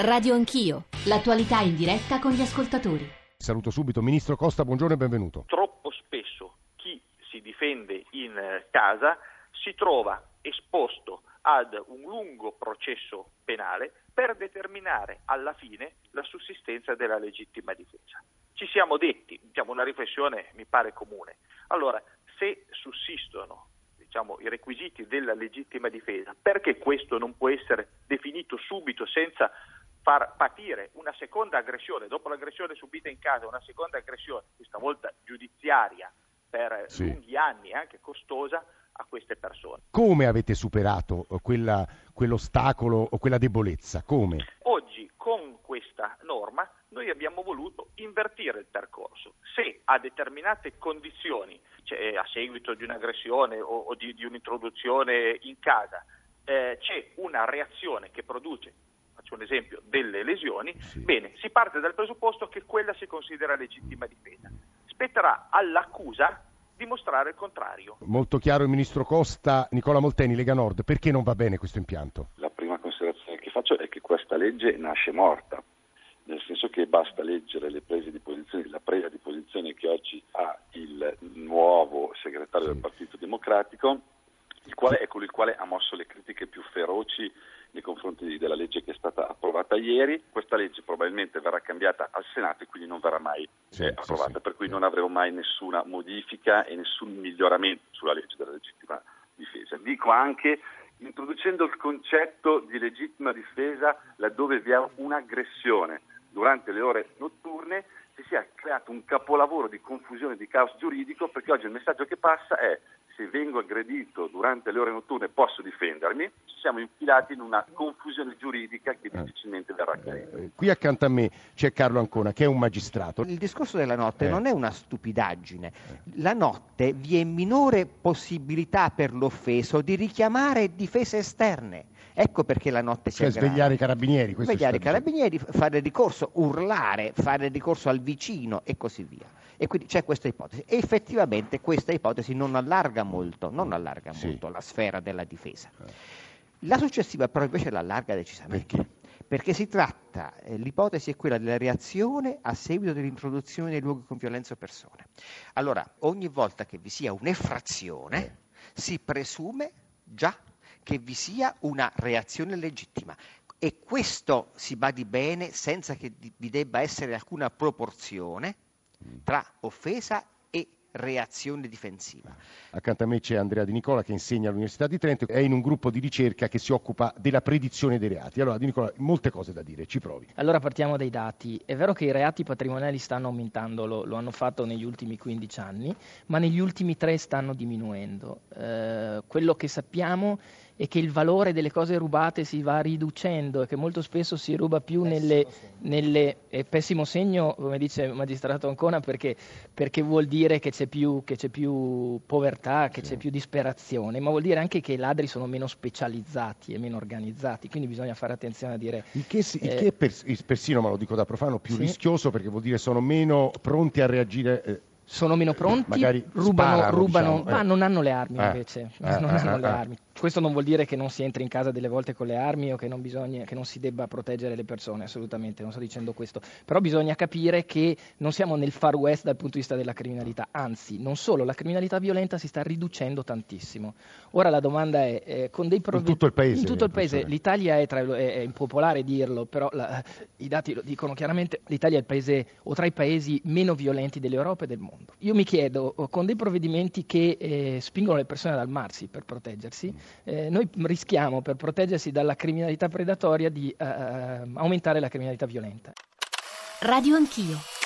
Radio Anch'io, l'attualità in diretta con gli ascoltatori. Saluto subito Ministro Costa, buongiorno e benvenuto. Troppo spesso chi si difende in casa si trova esposto ad un lungo processo penale per determinare alla fine la sussistenza della legittima difesa. Ci siamo detti, diciamo una riflessione mi pare comune. Allora, se sussistono diciamo, i requisiti della legittima difesa, perché questo non può essere definito subito senza far patire una seconda aggressione, dopo l'aggressione subita in casa, una seconda aggressione, questa volta giudiziaria, per sì. lunghi anni, anche costosa, a queste persone. Come avete superato eh, quella, quell'ostacolo o quella debolezza? Come? Oggi con questa norma noi abbiamo voluto invertire il percorso. Se a determinate condizioni, cioè a seguito di un'aggressione o, o di, di, un'introduzione in casa, eh, c'è una reazione che produce faccio un esempio, delle lesioni, sì. bene, si parte dal presupposto che quella si considera legittima difesa. Spetterà all'accusa dimostrare il contrario. Molto chiaro il Ministro Costa, Nicola Molteni, Lega Nord, perché non va bene questo impianto? La prima considerazione che faccio è che questa legge nasce morta, nel senso che basta leggere le prese di posizione, la presa di posizione che oggi ha il nuovo segretario sì. del Partito Democratico, quale è colui il quale ha mosso le critiche più feroci nei confronti della legge che è stata approvata ieri. Questa legge probabilmente verrà cambiata al Senato e quindi non verrà mai sì, eh, approvata, sì, per cui non avremo mai nessuna modifica e nessun miglioramento sulla legge della legittima difesa. Dico anche introducendo il concetto di legittima difesa laddove vi è un'aggressione durante le ore notturne si sia creato un capolavoro di confusione di caos giuridico perché oggi il messaggio che passa è se vengo aggredito durante le ore notturne posso difendermi, ci siamo infilati in una confusione giuridica che eh. difficilmente qui accanto a me c'è Carlo Ancona che è un magistrato. Il discorso della notte eh. non è una stupidaggine. La notte vi è minore possibilità per l'offeso di richiamare difese esterne. Ecco perché la notte cioè, si aggrava. svegliare i carabinieri. Svegliare i carabinieri, fare ricorso, urlare, fare ricorso al vicino e così via. E quindi c'è questa ipotesi. E effettivamente questa ipotesi non allarga molto, non allarga sì. molto la sfera della difesa. La successiva però invece l'allarga decisamente. Perché? Perché si tratta, eh, l'ipotesi è quella della reazione a seguito dell'introduzione nei luoghi con violenza o persone. Allora, ogni volta che vi sia un'effrazione, si presume già che vi sia una reazione legittima. E questo si badi bene senza che vi debba essere alcuna proporzione tra offesa reazione difensiva. Accanto a me c'è Andrea Di Nicola che insegna all'Università di Trento, è in un gruppo di ricerca che si occupa della predizione dei reati. Allora Di Nicola, molte cose da dire, ci provi. Allora partiamo dai dati. È vero che i reati patrimoniali stanno aumentando, lo, lo hanno fatto negli ultimi 15 anni, ma negli ultimi tre stanno diminuendo. Eh, quello che sappiamo e che il valore delle cose rubate si va riducendo e che molto spesso si ruba più pessimo nelle, nelle è pessimo segno, come dice il magistrato Ancona, perché, perché vuol dire che c'è più, che c'è più povertà, che sì. c'è più disperazione, ma vuol dire anche che i ladri sono meno specializzati e meno organizzati, quindi bisogna fare attenzione a dire... Il che, il eh, che è pers- persino, ma lo dico da profano, più sì. rischioso perché vuol dire sono meno pronti a reagire... Eh, sono meno pronti, rubano, sparano, rubano diciamo, ma eh. non hanno le armi eh. invece, eh, non hanno le armi. Questo non vuol dire che non si entri in casa delle volte con le armi o che non, bisogna, che non si debba proteggere le persone, assolutamente, non sto dicendo questo. Però bisogna capire che non siamo nel far west dal punto di vista della criminalità, anzi, non solo, la criminalità violenta si sta riducendo tantissimo. Ora la domanda è, eh, con dei provvedimenti... In tutto il paese. In tutto il paese. L'Italia è, tra, è, è, impopolare dirlo, però la, i dati lo dicono chiaramente, l'Italia è il paese o tra i paesi meno violenti dell'Europa e del mondo. Io mi chiedo, con dei provvedimenti che eh, spingono le persone ad armarsi per proteggersi, eh, noi rischiamo per proteggersi dalla criminalità predatoria di eh, aumentare la criminalità violenta. Radio Anch'io.